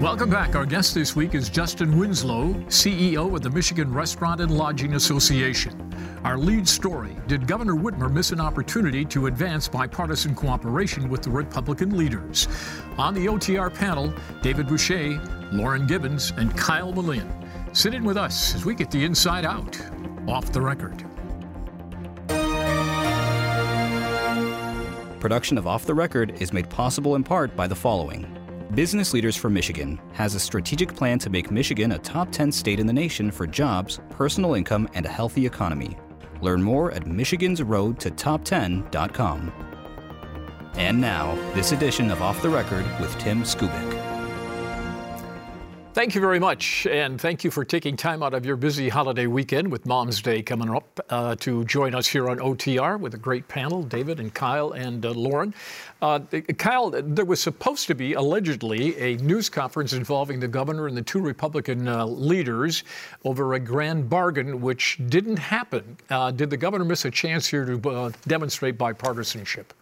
Welcome back. Our guest this week is Justin Winslow, CEO of the Michigan Restaurant and Lodging Association. Our lead story Did Governor Whitmer miss an opportunity to advance bipartisan cooperation with the Republican leaders? On the OTR panel, David Boucher, Lauren Gibbons, and Kyle Melinn. Sit in with us as we get the inside out, off the record. Production of Off the Record is made possible in part by the following. Business Leaders for Michigan has a strategic plan to make Michigan a top 10 state in the nation for jobs, personal income, and a healthy economy. Learn more at michigansroadtotop10.com. And now, this edition of Off the Record with Tim Skubick. Thank you very much, and thank you for taking time out of your busy holiday weekend with Mom's Day coming up uh, to join us here on OTR with a great panel, David and Kyle and uh, Lauren. Uh, Kyle, there was supposed to be allegedly a news conference involving the governor and the two Republican uh, leaders over a grand bargain, which didn't happen. Uh, did the governor miss a chance here to uh, demonstrate bipartisanship?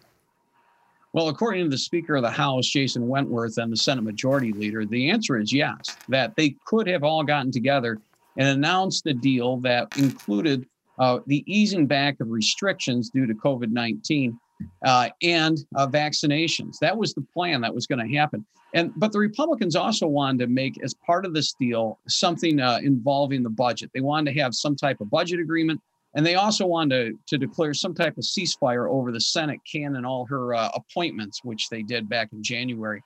Well, according to the Speaker of the House, Jason Wentworth, and the Senate Majority Leader, the answer is yes, that they could have all gotten together and announced a deal that included uh, the easing back of restrictions due to COVID 19 uh, and uh, vaccinations. That was the plan that was going to happen. And but the Republicans also wanted to make, as part of this deal, something uh, involving the budget. They wanted to have some type of budget agreement and they also wanted to, to declare some type of ceasefire over the Senate cannon all her uh, appointments, which they did back in January.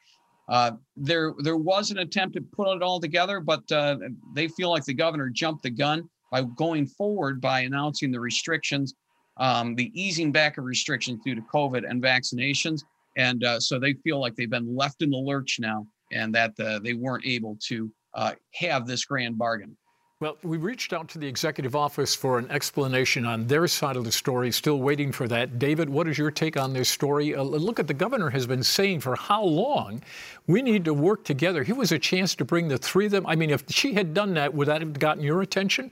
Uh, there, there was an attempt to put it all together, but uh, they feel like the governor jumped the gun by going forward by announcing the restrictions, um, the easing back of restrictions due to COVID and vaccinations. And uh, so they feel like they've been left in the lurch now and that uh, they weren't able to uh, have this grand bargain. Well, we reached out to the executive office for an explanation on their side of the story. Still waiting for that. David, what is your take on this story? Uh, look at the governor has been saying for how long we need to work together. Here was a chance to bring the three of them. I mean, if she had done that, would that have gotten your attention?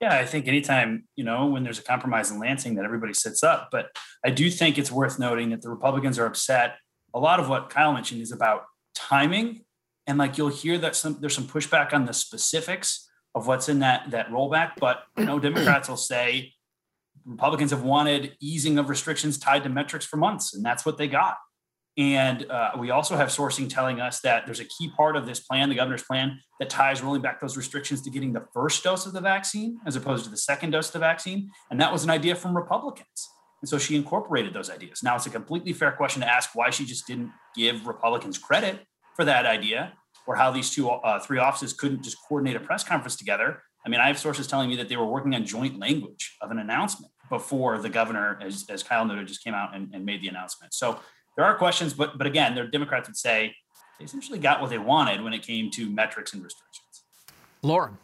Yeah, I think anytime, you know, when there's a compromise in Lansing that everybody sits up. But I do think it's worth noting that the Republicans are upset. A lot of what Kyle mentioned is about timing and like you'll hear that some there's some pushback on the specifics of what's in that that rollback but you know democrats will say republicans have wanted easing of restrictions tied to metrics for months and that's what they got. And uh, we also have sourcing telling us that there's a key part of this plan the governor's plan that ties rolling back those restrictions to getting the first dose of the vaccine as opposed to the second dose of the vaccine. And that was an idea from republicans. And so she incorporated those ideas. Now it's a completely fair question to ask why she just didn't give republicans credit for that idea or how these two uh, three offices couldn't just coordinate a press conference together. I mean i have sources telling me that they were working on joint language of an announcement before the governor as, as kyle noted just came out and, and made the announcement. So there are questions but but again the democrats would say they essentially got what they wanted when it came to metrics and restrictions. Lauren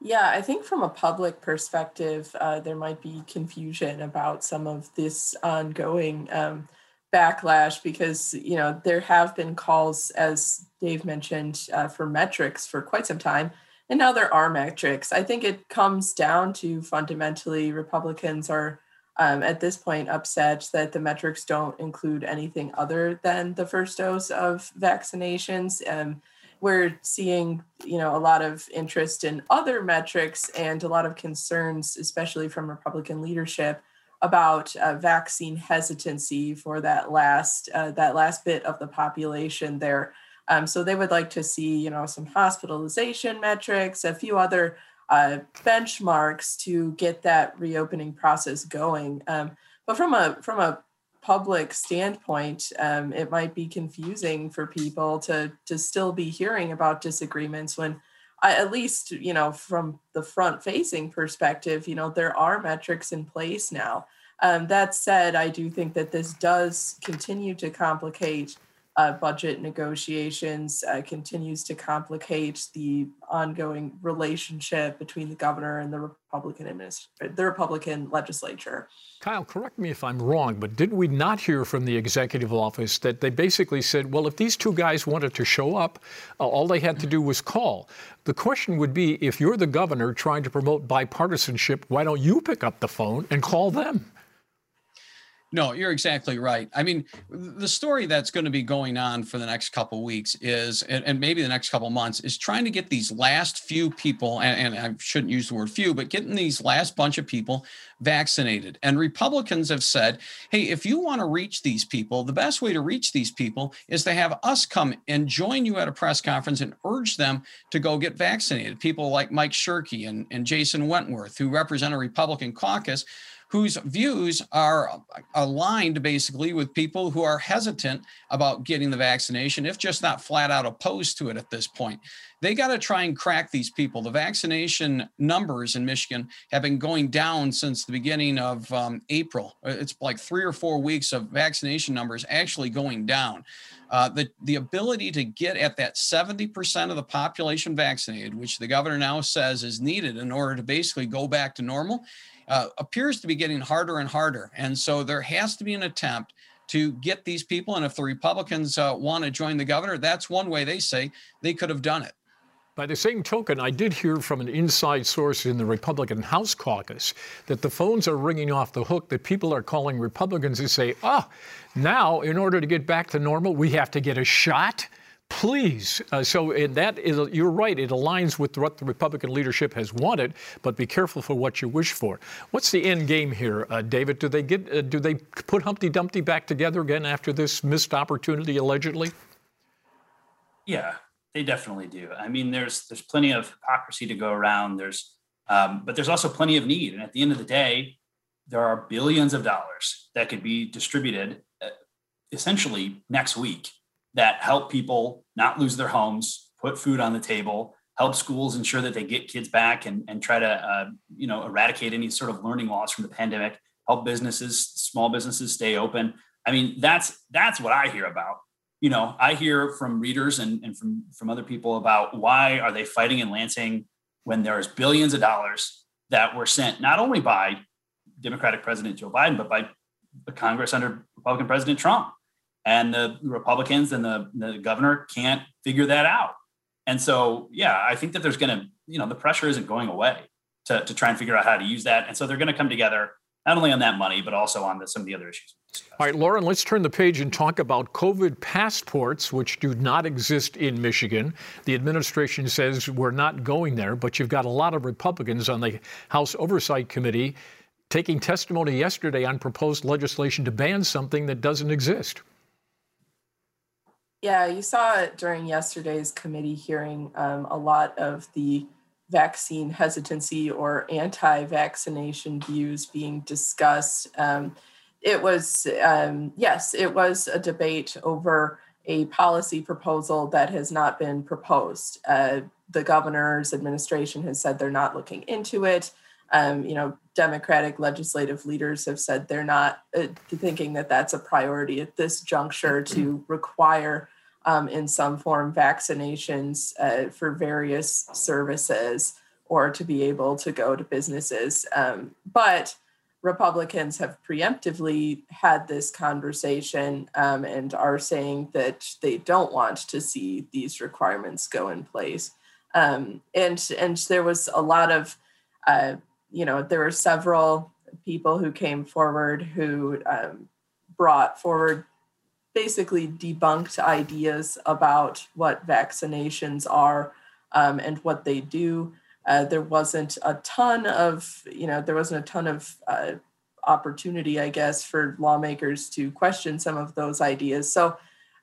yeah, I think from a public perspective, uh, there might be confusion about some of this ongoing um, backlash because you know there have been calls as dave mentioned uh, for metrics for quite some time and now there are metrics. I think it comes down to fundamentally republicans are um, at this point upset that the metrics don't include anything other than the first dose of vaccinations um, we're seeing you know a lot of interest in other metrics and a lot of concerns especially from republican leadership about uh, vaccine hesitancy for that last uh, that last bit of the population there. Um, so they would like to see, you know, some hospitalization metrics, a few other uh, benchmarks to get that reopening process going. Um, but from a from a public standpoint, um, it might be confusing for people to to still be hearing about disagreements when at least you know from the front facing perspective you know there are metrics in place now. Um, that said i do think that this does continue to complicate uh, budget negotiations uh, continues to complicate the ongoing relationship between the governor and the Republican administ- the Republican legislature. Kyle, correct me if I'm wrong, but did we not hear from the executive office that they basically said, well, if these two guys wanted to show up, uh, all they had to do was call? The question would be if you're the governor trying to promote bipartisanship, why don't you pick up the phone and call them? No, you're exactly right. I mean, the story that's going to be going on for the next couple weeks is, and, maybe the next couple months, is trying to get these last few people, and, and, I shouldn't use the word few, but getting these last bunch of people vaccinated. And Republicans have said, hey, if you want to reach these people, the best way to reach these people is to have us come and join you at a press conference and urge them to go get vaccinated. People like Mike Shirkey and, and Jason Wentworth, who represent a Republican caucus whose views are aligned basically with people who are hesitant about getting the vaccination, if just not flat out opposed to it at this point. They got to try and crack these people. The vaccination numbers in Michigan have been going down since the beginning of um, April. It's like three or four weeks of vaccination numbers actually going down. Uh, the, the ability to get at that 70% of the population vaccinated, which the governor now says is needed in order to basically go back to normal, uh, appears to be getting harder and harder. And so there has to be an attempt to get these people. And if the Republicans uh, want to join the governor, that's one way they say they could have done it. By the same token, I did hear from an inside source in the Republican House caucus that the phones are ringing off the hook, that people are calling Republicans to say, ah, now in order to get back to normal, we have to get a shot. Please. Uh, so that is, you're right. It aligns with what the Republican leadership has wanted, but be careful for what you wish for. What's the end game here, uh, David? Do they get? Uh, do they put Humpty Dumpty back together again after this missed opportunity, allegedly? Yeah, they definitely do. I mean, there's there's plenty of hypocrisy to go around. There's, um, but there's also plenty of need. And at the end of the day, there are billions of dollars that could be distributed, uh, essentially next week that help people not lose their homes, put food on the table, help schools ensure that they get kids back and, and try to uh, you know eradicate any sort of learning loss from the pandemic, help businesses, small businesses stay open. I mean, that's that's what I hear about. You know, I hear from readers and, and from from other people about why are they fighting in Lansing when there's billions of dollars that were sent not only by Democratic President Joe Biden, but by the Congress under Republican President Trump and the Republicans and the, the governor can't figure that out. And so, yeah, I think that there's going to, you know, the pressure isn't going away to, to try and figure out how to use that. And so they're going to come together not only on that money, but also on the, some of the other issues. All right, Lauren, let's turn the page and talk about COVID passports, which do not exist in Michigan. The administration says we're not going there, but you've got a lot of Republicans on the House Oversight Committee taking testimony yesterday on proposed legislation to ban something that doesn't exist. Yeah, you saw it during yesterday's committee hearing. Um, a lot of the vaccine hesitancy or anti vaccination views being discussed. Um, it was, um, yes, it was a debate over a policy proposal that has not been proposed. Uh, the governor's administration has said they're not looking into it. Um, you know, Democratic legislative leaders have said they're not uh, thinking that that's a priority at this juncture to require um, in some form vaccinations uh, for various services or to be able to go to businesses. Um, but Republicans have preemptively had this conversation um, and are saying that they don't want to see these requirements go in place. Um, and and there was a lot of uh, you know, there were several people who came forward who um, brought forward basically debunked ideas about what vaccinations are um, and what they do. Uh, there wasn't a ton of, you know, there wasn't a ton of uh, opportunity, I guess, for lawmakers to question some of those ideas. So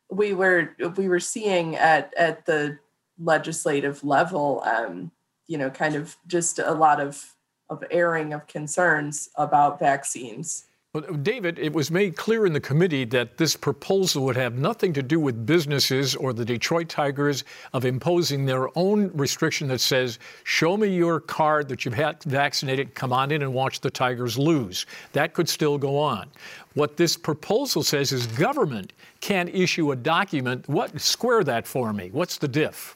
we were we were seeing at at the legislative level, um, you know, kind of just a lot of of airing of concerns about vaccines. Well, uh, David, it was made clear in the committee that this proposal would have nothing to do with businesses or the Detroit Tigers of imposing their own restriction that says, show me your card that you've had vaccinated, come on in and watch the Tigers lose. That could still go on. What this proposal says is government can issue a document. What square that for me? What's the diff?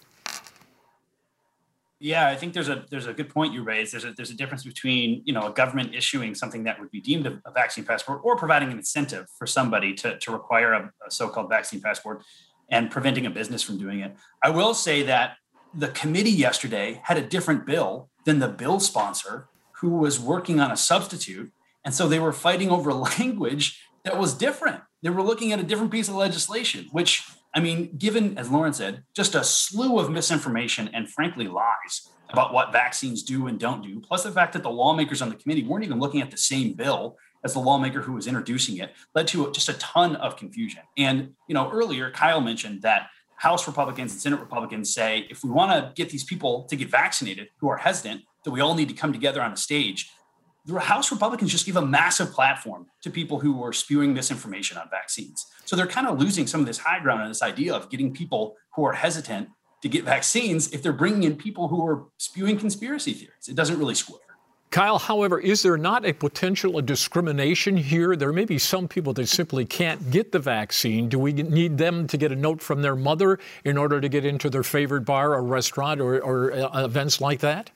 Yeah, I think there's a there's a good point you raised. There's a there's a difference between you know a government issuing something that would be deemed a, vaccine passport or providing an incentive for somebody to to require a, a so-called vaccine passport and preventing a business from doing it. I will say that the committee yesterday had a different bill than the bill sponsor who was working on a substitute and so they were fighting over language that was different. They were looking at a different piece of legislation, which I mean, given, as Lauren said, just a slew of misinformation and frankly lies about what vaccines do and don't do, plus the fact that the lawmakers on the committee weren't even looking at the same bill as the lawmaker who was introducing it, led to just a ton of confusion. And, you know, earlier Kyle mentioned that House Republicans and Senate Republicans say if we want to get these people to get vaccinated who are hesitant, that we all need to come together on a stage the House Republicans just give a massive platform to people who are spewing misinformation on vaccines. So they're kind of losing some of this high ground on this idea of getting people who are hesitant to get vaccines if they're bringing in people who are spewing conspiracy theories. It doesn't really square. Kyle, however, is there not a potential of discrimination here? There may be some people that simply can't get the vaccine. Do we need them to get a note from their mother in order to get into their favorite bar or restaurant or, or uh, events like that?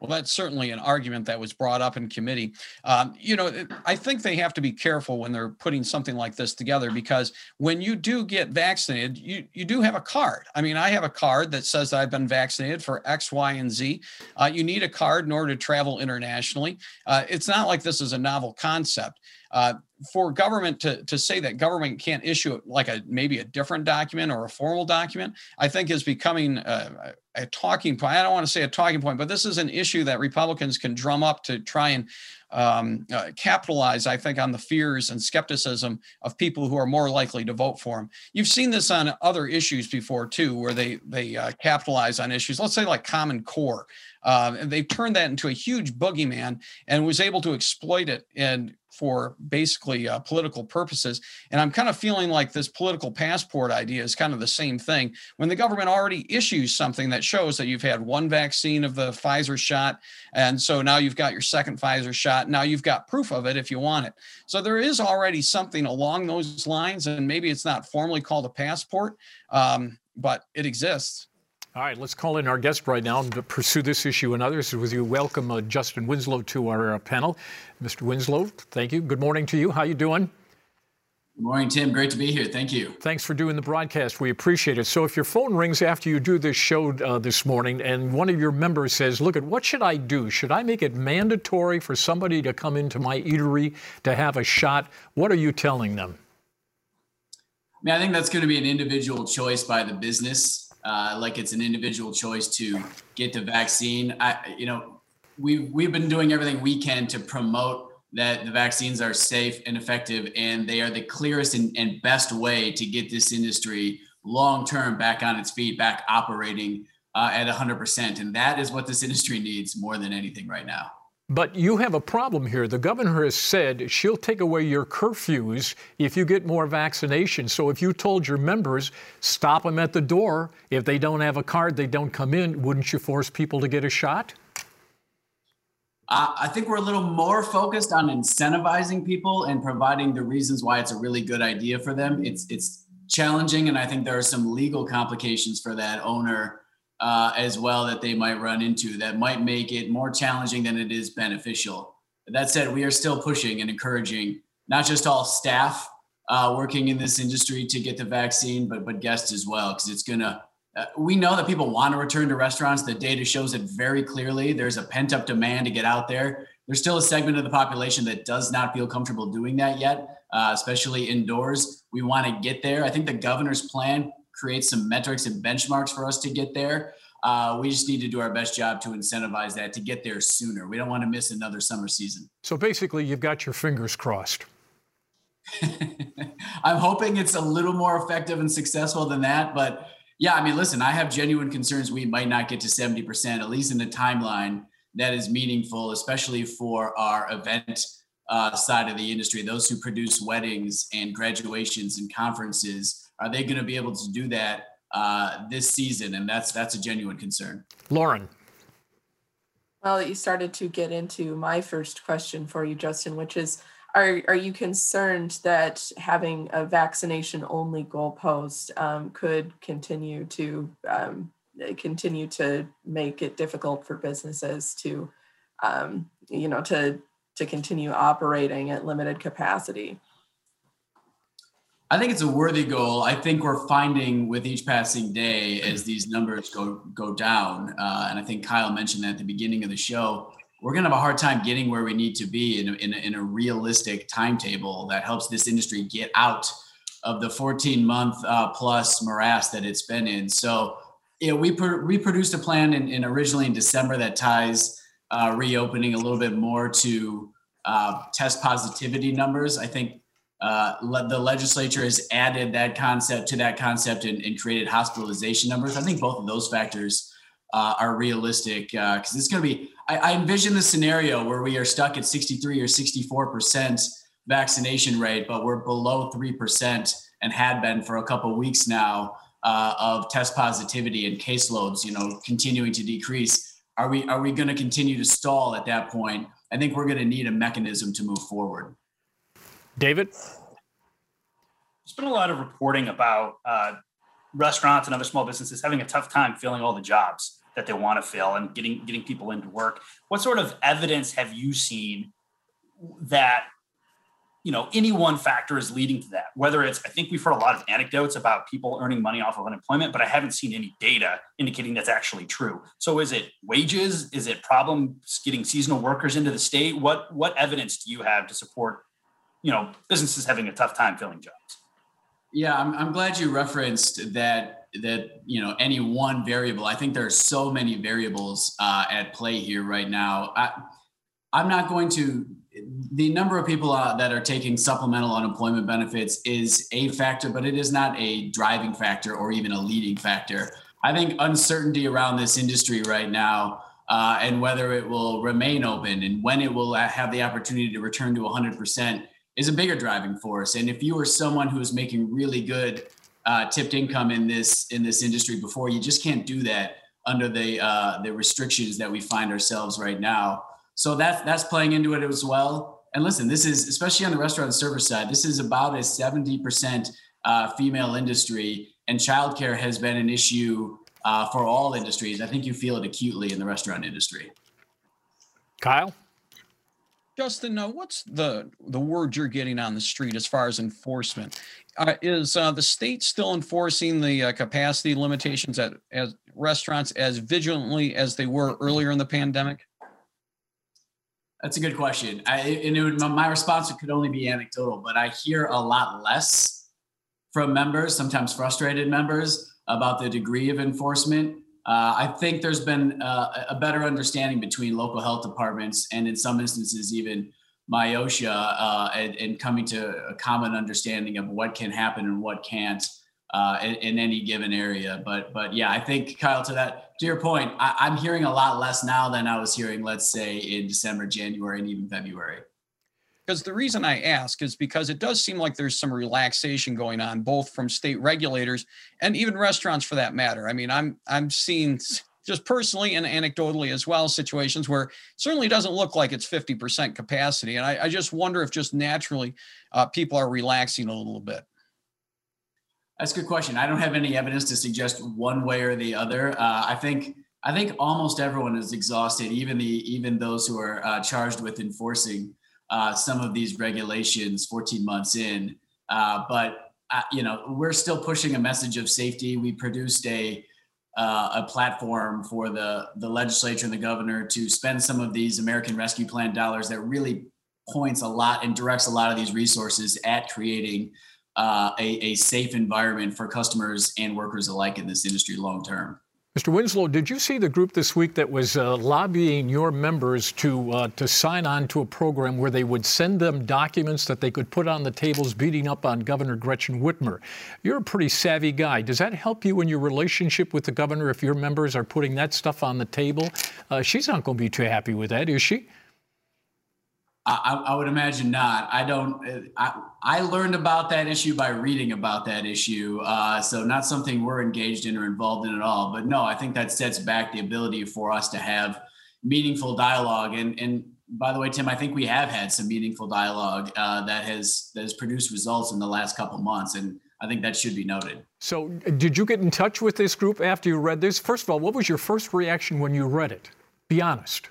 Well, that's certainly an argument that was brought up in committee. Um, you know, I think they have to be careful when they're putting something like this together because when you do get vaccinated, you, you do have a card. I mean, I have a card that says I've been vaccinated for X, Y, and Z. Uh, you need a card in order to travel internationally. Uh, it's not like this is a novel concept. Uh, for government to, to say that government can't issue like a maybe a different document or a formal document, I think is becoming a, a talking point. I don't want to say a talking point, but this is an issue that Republicans can drum up to try and um, uh, capitalize, I think, on the fears and skepticism of people who are more likely to vote for him. You've seen this on other issues before too, where they they uh, capitalize on issues. Let's say like Common Core, uh, and they've turned that into a huge boogeyman and was able to exploit it and for basically uh, political purposes. And I'm kind of feeling like this political passport idea is kind of the same thing. When the government already issues something that shows that you've had one vaccine of the Pfizer shot, and so now you've got your second Pfizer shot. Now you've got proof of it if you want it. So there is already something along those lines, and maybe it's not formally called a passport, um, but it exists. All right, let's call in our guest right now and pursue this issue and others. With you, welcome uh, Justin Winslow to our uh, panel. Mr. Winslow, thank you. Good morning to you. How you doing? Good morning, Tim. Great to be here. Thank you. Thanks for doing the broadcast. We appreciate it. So, if your phone rings after you do this show uh, this morning, and one of your members says, "Look at what should I do? Should I make it mandatory for somebody to come into my eatery to have a shot?" What are you telling them? I mean, I think that's going to be an individual choice by the business uh, like it's an individual choice to get the vaccine. I, you know, we've we've been doing everything we can to promote that the vaccines are safe and effective, and they are the clearest and, and best way to get this industry long term back on its feet, back operating uh, at 100%. And that is what this industry needs more than anything right now. But you have a problem here. The governor has said she'll take away your curfews if you get more vaccinations. So if you told your members, stop them at the door, if they don't have a card, they don't come in, wouldn't you force people to get a shot? Uh, I think we're a little more focused on incentivizing people and providing the reasons why it's a really good idea for them. It's it's challenging, and I think there are some legal complications for that owner uh, as well that they might run into that might make it more challenging than it is beneficial. That said, we are still pushing and encouraging not just all staff uh, working in this industry to get the vaccine, but but guests as well, because it's gonna. Uh, we know that people want to return to restaurants. The data shows it very clearly. There's a pent up demand to get out there. There's still a segment of the population that does not feel comfortable doing that yet, uh, especially indoors. We want to get there. I think the governor's plan creates some metrics and benchmarks for us to get there. Uh, we just need to do our best job to incentivize that to get there sooner. We don't want to miss another summer season. So basically, you've got your fingers crossed. I'm hoping it's a little more effective and successful than that. But yeah, I mean, listen, I have genuine concerns we might not get to 70%, at least in the timeline that is meaningful, especially for our event uh, side of the industry, those who produce weddings and graduations and conferences are they going to be able to do that uh, this season? And that's that's a genuine concern. Lauren. Well, you started to get into my first question for you, Justin, which is are, are you concerned that having a vaccination only goalpost um, could continue to um, continue to make it difficult for businesses to um, you know to to continue operating at limited capacity I think it's a worthy goal. I think we're finding with each passing day as these numbers go go down, uh, and I think Kyle mentioned that at the beginning of the show. We're going to have a hard time getting where we need to be in a, in a, in a realistic timetable that helps this industry get out of the 14 month uh, plus morass that it's been in. So, yeah, we pro- we produced a plan in, in, originally in December that ties uh, reopening a little bit more to uh, test positivity numbers. I think uh, le- the legislature has added that concept to that concept and, and, created hospitalization numbers. I think both of those factors uh, are realistic because uh, it's going to be. I, I envision the scenario where we are stuck at 63 or 64 percent vaccination rate, but we're below 3% and had been for a couple of weeks now uh, of test positivity and caseloads, you know, continuing to decrease. Are we, are we going to continue to stall at that point? I think we're going to need a mechanism to move forward. David? There's been a lot of reporting about uh, restaurants and other small businesses having a tough time filling all the jobs that they want to fill and getting getting people into work. What sort of evidence have you seen that you know any one factor is leading to that? Whether it's i think we've heard a lot of anecdotes about people earning money off of unemployment but i haven't seen any data indicating that's actually true. So is it wages? Is it problems getting seasonal workers into the state? What what evidence do you have to support you know businesses having a tough time filling jobs? Yeah i'm, I'm glad you referenced that that you know any one variable i think there are so many variables uh, at play here right now I, i'm not going to the number of people uh, that are taking supplemental unemployment benefits is a factor, but it is not a driving factor or even a leading factor. I think uncertainty around this industry right now uh, and whether it will remain open and when it will have the opportunity to return to 100% is a bigger driving force. And if you are someone who is making really good uh, tipped income in this in this industry before, you just can't do that under the uh, the restrictions that we find ourselves right now. So that's that's playing into it as well. And listen, this is especially on the restaurant service side. This is about a seventy percent uh, female industry, and childcare has been an issue uh, for all industries. I think you feel it acutely in the restaurant industry. Kyle. Justin, uh, what's the the word you're getting on the street as far as enforcement? Uh, is uh, the state still enforcing the uh, capacity limitations at as restaurants as vigilantly as they were earlier in the pandemic? That's a good question. I, and it would, my response could only be anecdotal, but I hear a lot less from members, sometimes frustrated members, about the degree of enforcement. Uh, I think there's been uh, a better understanding between local health departments and, in some instances, even MIOSHA, uh, and, and, coming to a common understanding of what can happen and what can't uh, in, in, any given area. But but yeah, I think Kyle, to that to your point, I, am hearing a lot less now than I was hearing, let's say, in December, January, and even February. Because the reason I ask is because it does seem like there's some relaxation going on, both from state regulators and even restaurants, for that matter. I mean, I'm I'm seeing just personally and anecdotally as well situations where certainly doesn't look like it's 50% capacity and i, I just wonder if just naturally uh, people are relaxing a little bit that's a good question. I don't have any evidence to suggest one way or the other. Uh, I think I think almost everyone is exhausted, even the even those who are uh, charged with enforcing uh, some of these regulations 14 months in. Uh, but uh, you know, we're still pushing a message of safety. We produced a uh, a platform for the the legislature and the governor to spend some of these American Rescue Plan dollars that really points a lot and directs a lot of these resources at creating uh, a, a safe environment for customers and workers alike in this industry long term. Mr. Winslow, did you see the group this week that was uh, lobbying your members to uh, to sign on to a program where they would send them documents that they could put on the tables beating up on Governor Gretchen Whitmer? You're a pretty savvy guy. Does that help you in your relationship with the governor if your members are putting that stuff on the table? Uh, she's not going to be too happy with that, is she? I, I, would imagine not. I don't. I, I learned about that issue by reading about that issue, uh, so not something we're engaged in or involved in at all. But no, I think that sets back the ability for us to have meaningful dialogue. And and by the way, Tim, I think we have had some meaningful dialogue uh, that has that has produced results in the last couple months, and I think that should be noted. So, did you get in touch with this group after you read this? First of all, what was your first reaction when you read it? Be honest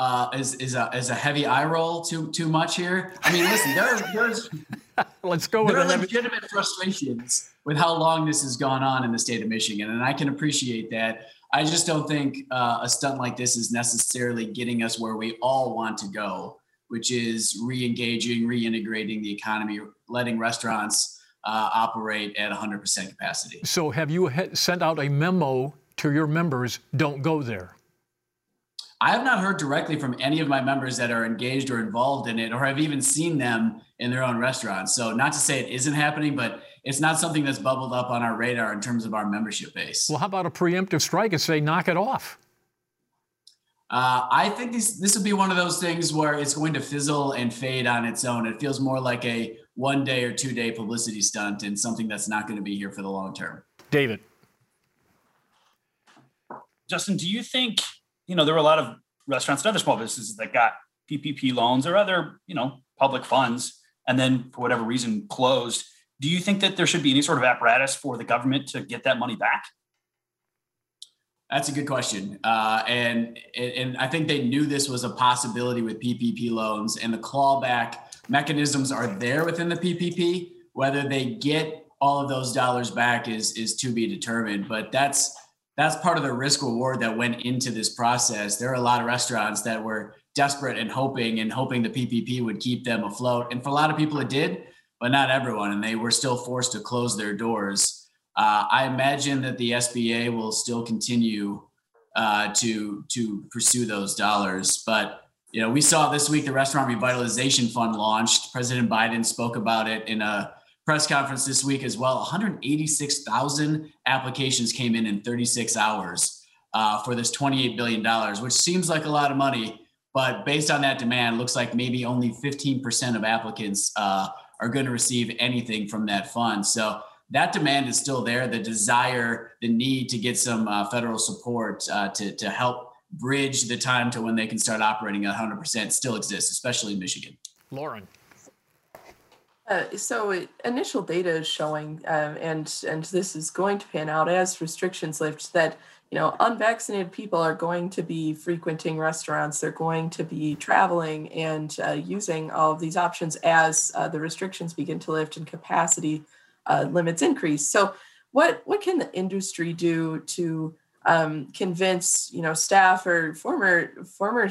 uh, is is a is a heavy eye roll too too much here? I mean, listen, there's there's let's go there with are legitimate frustrations with how long this has gone on in the state of Michigan, and I can appreciate that. I just don't think uh, a stunt like this is necessarily getting us where we all want to go, which is re-engaging, reintegrating the economy, letting restaurants uh, operate at 100% capacity. So, have you sent out a memo to your members? Don't go there. I have not heard directly from any of my members that are engaged or involved in it, or have even seen them in their own restaurants. So, not to say it isn't happening, but it's not something that's bubbled up on our radar in terms of our membership base. Well, how about a preemptive strike and say, knock it off? Uh, I think this this would be one of those things where it's going to fizzle and fade on its own. It feels more like a one day or two day publicity stunt and something that's not going to be here for the long term. David. Justin, do you think you know, there were a lot of restaurants and other small businesses that got PPP loans or other, you know, public funds, and then for whatever reason closed. Do you think that there should be any sort of apparatus for the government to get that money back? That's a good question, uh, and and I think they knew this was a possibility with PPP loans, and the clawback mechanisms are there within the PPP. Whether they get all of those dollars back is is to be determined, but that's that's part of the risk reward that went into this process. There are a lot of restaurants that were desperate and hoping and hoping the PPP would keep them afloat. And for a lot of people, it did, but not everyone. And they were still forced to close their doors. Uh, I imagine that the SBA will still continue uh, to to pursue those dollars. But you know, we saw this week the Restaurant Revitalization Fund launched. President Biden spoke about it in a press conference this week as well. 186,000 applications came in in 36 hours uh, for this $28 billion, which seems like a lot of money. But based on that demand, looks like maybe only 15% of applicants uh, are going to receive anything from that fund. So that demand is still there. The desire, the need to get some uh, federal support uh, to, to help bridge the time to when they can start operating at 100% still exists, especially in Michigan. Lauren. Uh, so it, initial data is showing, um, and and this is going to pan out as restrictions lift. That you know unvaccinated people are going to be frequenting restaurants. They're going to be traveling and uh, using all of these options as uh, the restrictions begin to lift and capacity uh, limits increase. So what what can the industry do to um, convince you know staff or former former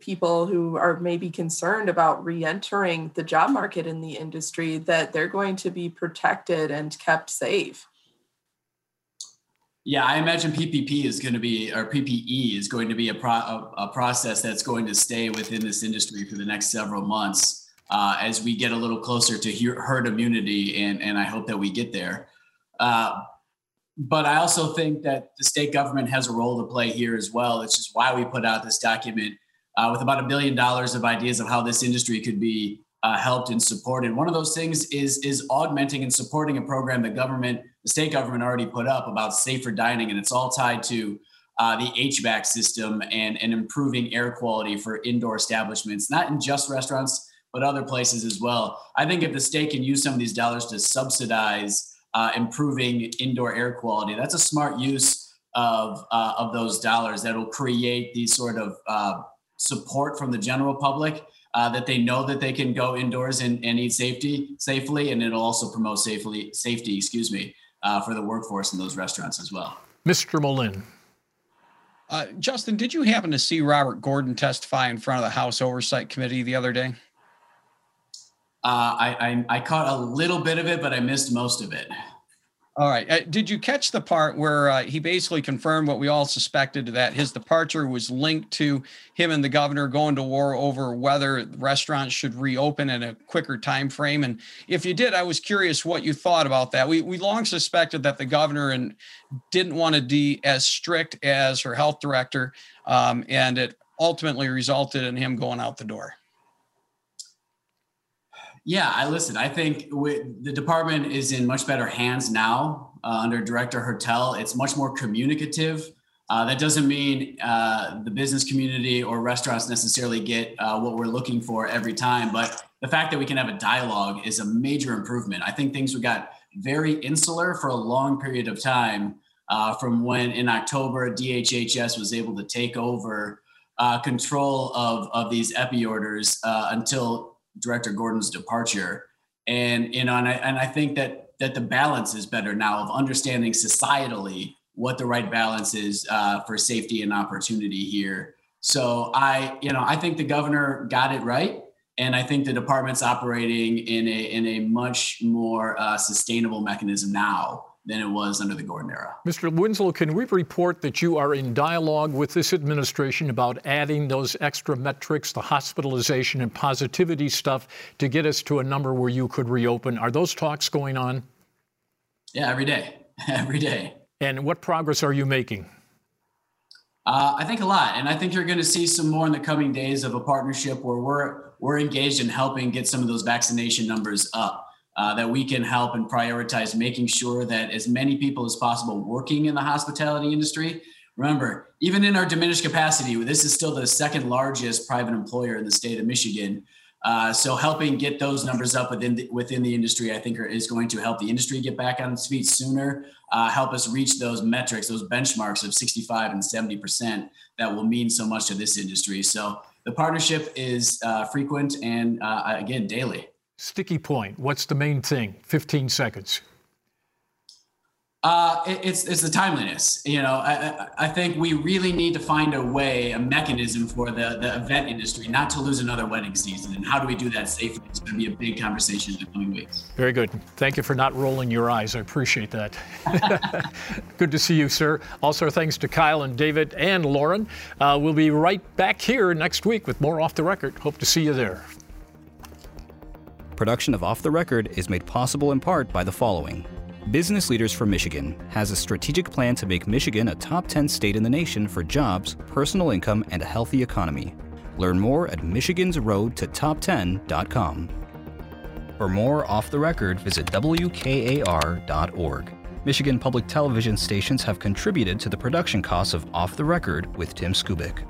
people who are maybe concerned about re-entering the job market in the industry that they're going to be protected and kept safe. Yeah i imagine ppp is going to be or ppe is going to be a, pro, a, a process that's going to stay within this industry for the next several months uh, as we get a little closer to herd immunity and, and i hope that we get there. Uh, but I also think that the state government has a role to play here as well. It's just why we put out this document uh, with about a billion dollars of ideas of how this industry could be uh, helped and supported. One of those things is is augmenting and supporting a program the government, the state government already put up about safer dining, and it's all tied to uh, the HVAC system and and improving air quality for indoor establishments, not in just restaurants but other places as well. I think if the state can use some of these dollars to subsidize uh, improving indoor air quality. That's a smart use of uh, of those dollars that will create these sort of uh, support from the general public uh, that they know that they can go indoors and, and eat safety safely, and it'll also promote safely safety. Excuse me uh, for the workforce in those restaurants as well. Mr. Melinn. Uh, Justin, did you happen to see Robert Gordon testify in front of the House Oversight Committee the other day? Uh, I, I, I caught a little bit of it, but I missed most of it. All right. Uh, did you catch the part where uh, he basically confirmed what we all suspected that his departure was linked to him and the governor going to war over whether restaurants should reopen in a quicker time frame? And if you did, I was curious what you thought about that. We we long suspected that the governor and didn't want to be as strict as her health director, um, and it ultimately resulted in him going out the door. Yeah, I listen. I think the department is in much better hands now uh, under Director Hertel. It's much more communicative. Uh, that doesn't mean uh, the business community or restaurants necessarily get uh, what we're looking for every time, but the fact that we can have a dialogue is a major improvement. I think things we got very insular for a long period of time uh, from when in October DHHS was able to take over uh, control of, of these epi orders until Director Gordon's departure. And you know, and I, and I think that that the balance is better now of understanding societally what the right balance is uh, for safety and opportunity here. So I, you know, I think the governor got it right, and I think the department's operating in a in a much more uh, sustainable mechanism now than it was under the Gordon era. Mr. Winslow, can we report that you are in dialogue with this administration about adding those extra metrics, the hospitalization and positivity stuff, to get us to a number where you could reopen? Are those talks going on? Yeah, every day. Every day. And what progress are you making? Uh, I think a lot, and I think you're going to see some more in the coming days of a partnership where we're we're engaged in helping get some of those vaccination numbers up. Uh, that we can help and prioritize making sure that as many people as possible working in the hospitality industry. Remember, even in our diminished capacity, this is still the second largest private employer in the state of Michigan. Uh, so helping get those numbers up within the, within the industry, I think, are, is going to help the industry get back on its feet sooner. Uh, help us reach those metrics, those benchmarks of 65 and 70 percent that will mean so much to this industry. So the partnership is uh, frequent and uh, again daily. Sticky point. What's the main thing? 15 seconds. Uh, it, it's it's the timeliness. You know, I, I think we really need to find a way, a mechanism for the the event industry not to lose another wedding season. And how do we do that safely? It's going to be a big conversation in the coming weeks. Very good. Thank you for not rolling your eyes. I appreciate that. good to see you, sir. Also, thanks to Kyle and David and Lauren. Uh, we'll be right back here next week with more off the record. Hope to see you there. Production of Off the Record is made possible in part by the following. Business Leaders for Michigan has a strategic plan to make Michigan a top 10 state in the nation for jobs, personal income, and a healthy economy. Learn more at michigansroadtotop10.com. For more off the record, visit WKAR.org. Michigan public television stations have contributed to the production costs of Off the Record with Tim Skubick.